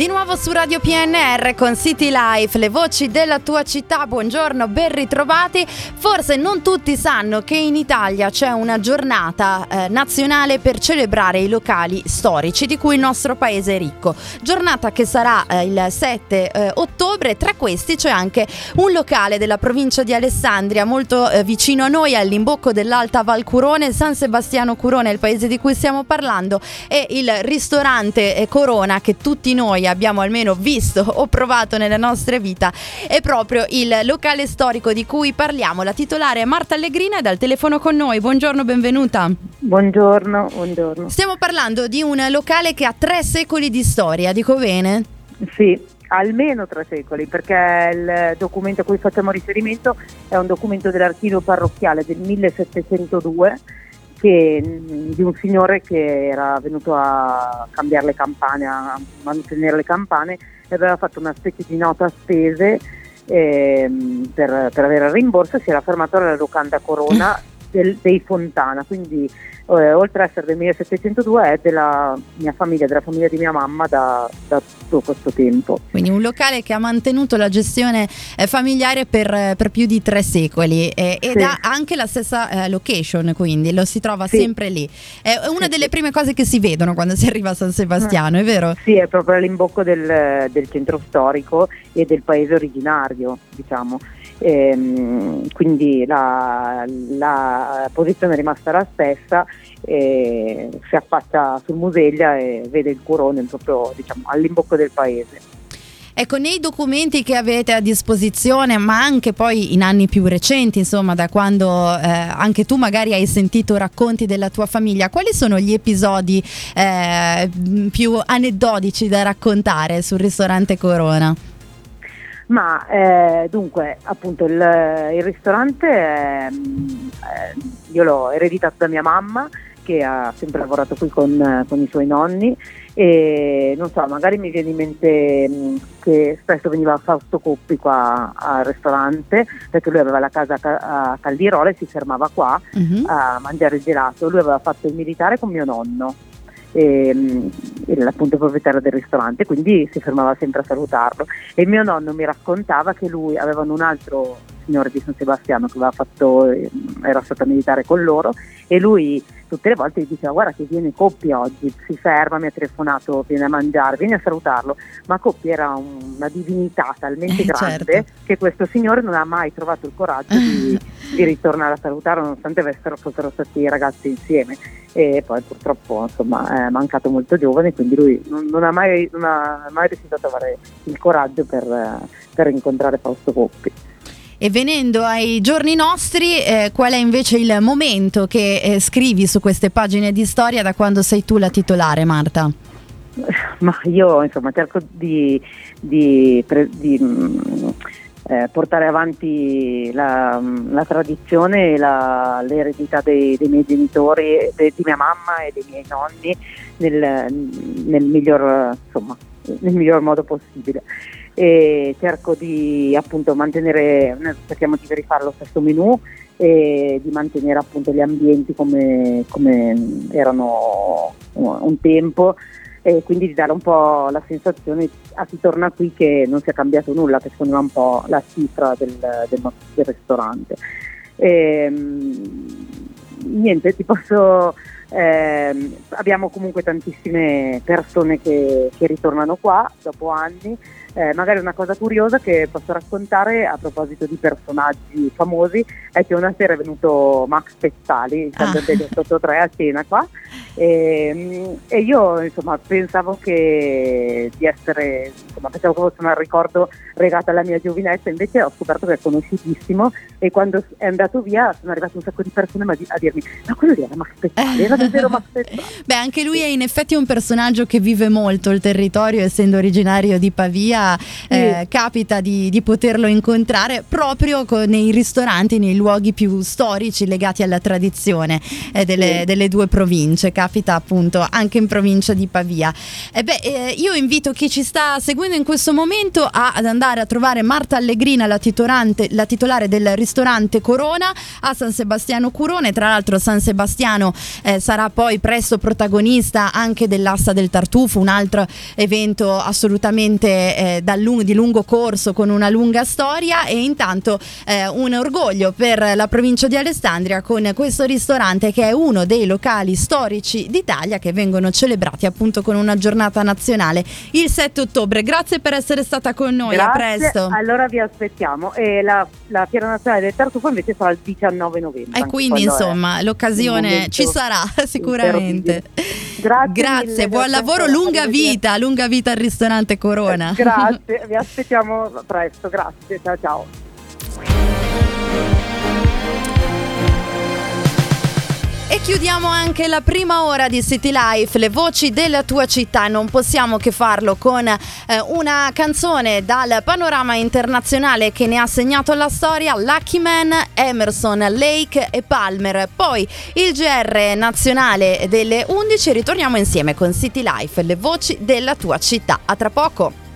Di nuovo su Radio PNR con City Life, le voci della tua città. Buongiorno, ben ritrovati. Forse non tutti sanno che in Italia c'è una giornata eh, nazionale per celebrare i locali storici di cui il nostro paese è ricco. Giornata che sarà eh, il 7 eh, ottobre. Tra questi c'è anche un locale della provincia di Alessandria, molto eh, vicino a noi, all'imbocco dell'Alta Val Curone, San Sebastiano Curone, il paese di cui stiamo parlando, e il ristorante eh, Corona che tutti noi abbiamo almeno visto o provato nella nostra vita è proprio il locale storico di cui parliamo. La titolare è Marta Allegrina è dal telefono con noi. Buongiorno, benvenuta. Buongiorno, buongiorno. Stiamo parlando di un locale che ha tre secoli di storia, dico bene? Sì, almeno tre secoli, perché il documento a cui facciamo riferimento è un documento dell'archivio parrocchiale del 1702 che, mm, di un signore che era venuto a cambiare le campane, a mantenere le campane e aveva fatto una specie di nota a spese eh, per, per, avere il rimborso si era fermato alla locanda Corona del, dei Fontana, quindi eh, oltre ad essere del 1702 è della mia famiglia, della famiglia di mia mamma da, da tutto questo tempo. Quindi un locale che ha mantenuto la gestione eh, familiare per, per, più di tre secoli eh, ed sì. ha anche la stessa eh, location, quindi lo si trova sì. sempre lì. È una sì, delle prime cose che si vedono quando si arriva a San Sebastiano, è vero? Sì, è proprio all'imbocco del, del centro storico e del paese originario, diciamo. Ehm, quindi la, la, posizione è rimasta la stessa, eh, si affaccia sul Museglia e vede il Curone proprio diciamo, all'imbocco del paese. Ecco, nei documenti che avete a disposizione, ma anche poi in anni più recenti, insomma, da quando eh, anche tu magari hai sentito racconti della tua famiglia, quali sono gli episodi eh, più aneddotici da raccontare sul ristorante Corona? Ma eh, dunque, appunto, il, il ristorante eh, io l'ho ereditato da mia mamma che ha sempre lavorato qui con, con, i suoi nonni e non so, magari mi viene in mente mh, che spesso veniva Fausto Coppi qua al ristorante perché lui aveva la casa a Caldirola e si fermava qua uh-huh. a mangiare il gelato. Lui aveva fatto il militare con mio nonno e, e appunto proprietario del ristorante, quindi si fermava sempre a salutarlo. E mio nonno mi raccontava che lui avevano un altro signore di San Sebastiano che fatto, era stato a militare con loro e lui tutte le volte gli diceva guarda che viene Coppi oggi, si ferma, mi ha telefonato, viene a mangiare, viene a salutarlo, ma Coppi era un, una divinità talmente eh, grande certo. che questo signore non ha mai trovato il coraggio di, di ritornare a salutarlo nonostante avessero, fossero stati ragazzi insieme e poi purtroppo insomma è mancato molto giovane quindi lui non, non, ha, mai, non ha, mai, riuscito a trovare il coraggio per, per incontrare Fausto Coppi. E venendo ai giorni nostri, eh, qual è invece il momento che eh, scrivi su queste pagine di storia da quando sei tu la titolare, Marta? Ma io insomma cerco di, di, di mm, eh, portare avanti la, la tradizione e la, l'eredità dei, dei, miei genitori, de, di mia mamma e dei miei nonni nel, nel, miglior, insomma, nel miglior modo possibile. E cerco di appunto mantenere, cerchiamo di rifare lo stesso menù e di mantenere appunto gli ambienti come, come erano un tempo e quindi di dare un po' la sensazione a chi torna qui che non si è cambiato nulla, che secondo un po' la cifra del, del, del ristorante. E, ehm, niente, ti posso eh, abbiamo comunque tantissime persone che, che ritornano qua dopo anni. Eh, magari una cosa curiosa che posso raccontare a proposito di personaggi famosi è che una sera è venuto Max Pezzali, il cantante ah. di 883 a cena qua. E, ehm, e, io insomma pensavo che di essere, insomma pensavo che fosse un ricordo legato alla mia giovinezza, invece ho scoperto che è conosciutissimo e quando è andato via sono arrivate un sacco di persone a dirmi ma quello lì era Max Pezzali, era davvero. Beh anche lui è in effetti un personaggio che vive molto il territorio essendo originario di Pavia eh, capita di, di, poterlo incontrare proprio con, nei ristoranti, nei luoghi più storici legati alla tradizione eh, delle, delle, due province, capita appunto anche in provincia di Pavia. Eh beh, eh, io invito chi ci sta seguendo in questo momento a, ad andare a trovare Marta Allegrina, la, la titolare del ristorante Corona a San Sebastiano Curone, tra l'altro San Sebastiano eh, sarà poi presto protagonista anche dell'Assa del Tartufo, un altro evento assolutamente eh, lungo, di lungo corso con una lunga storia e intanto eh, un orgoglio per la provincia di Alessandria con questo ristorante che è uno dei locali storici d'Italia che vengono celebrati appunto con una giornata nazionale il 7 ottobre. Grazie per essere stata con noi, Grazie, a presto. Allora vi aspettiamo e la, la Fiera Nazionale del Tartufo invece sarà il 19 novembre. E quindi insomma l'occasione ci sarà sicuramente. Grazie, Grazie buon lavoro, lunga vita, lunga vita al ristorante Corona. Grazie, vi aspettiamo presto, grazie, ciao ciao. Chiudiamo anche la prima ora di City Life, le voci della tua città. Non possiamo che farlo con eh, una canzone dal panorama internazionale che ne ha segnato la storia, Lucky Man, Emerson, Lake e Palmer. Poi il GR nazionale delle 11. Ritorniamo insieme con City Life, le voci della tua città. A tra poco.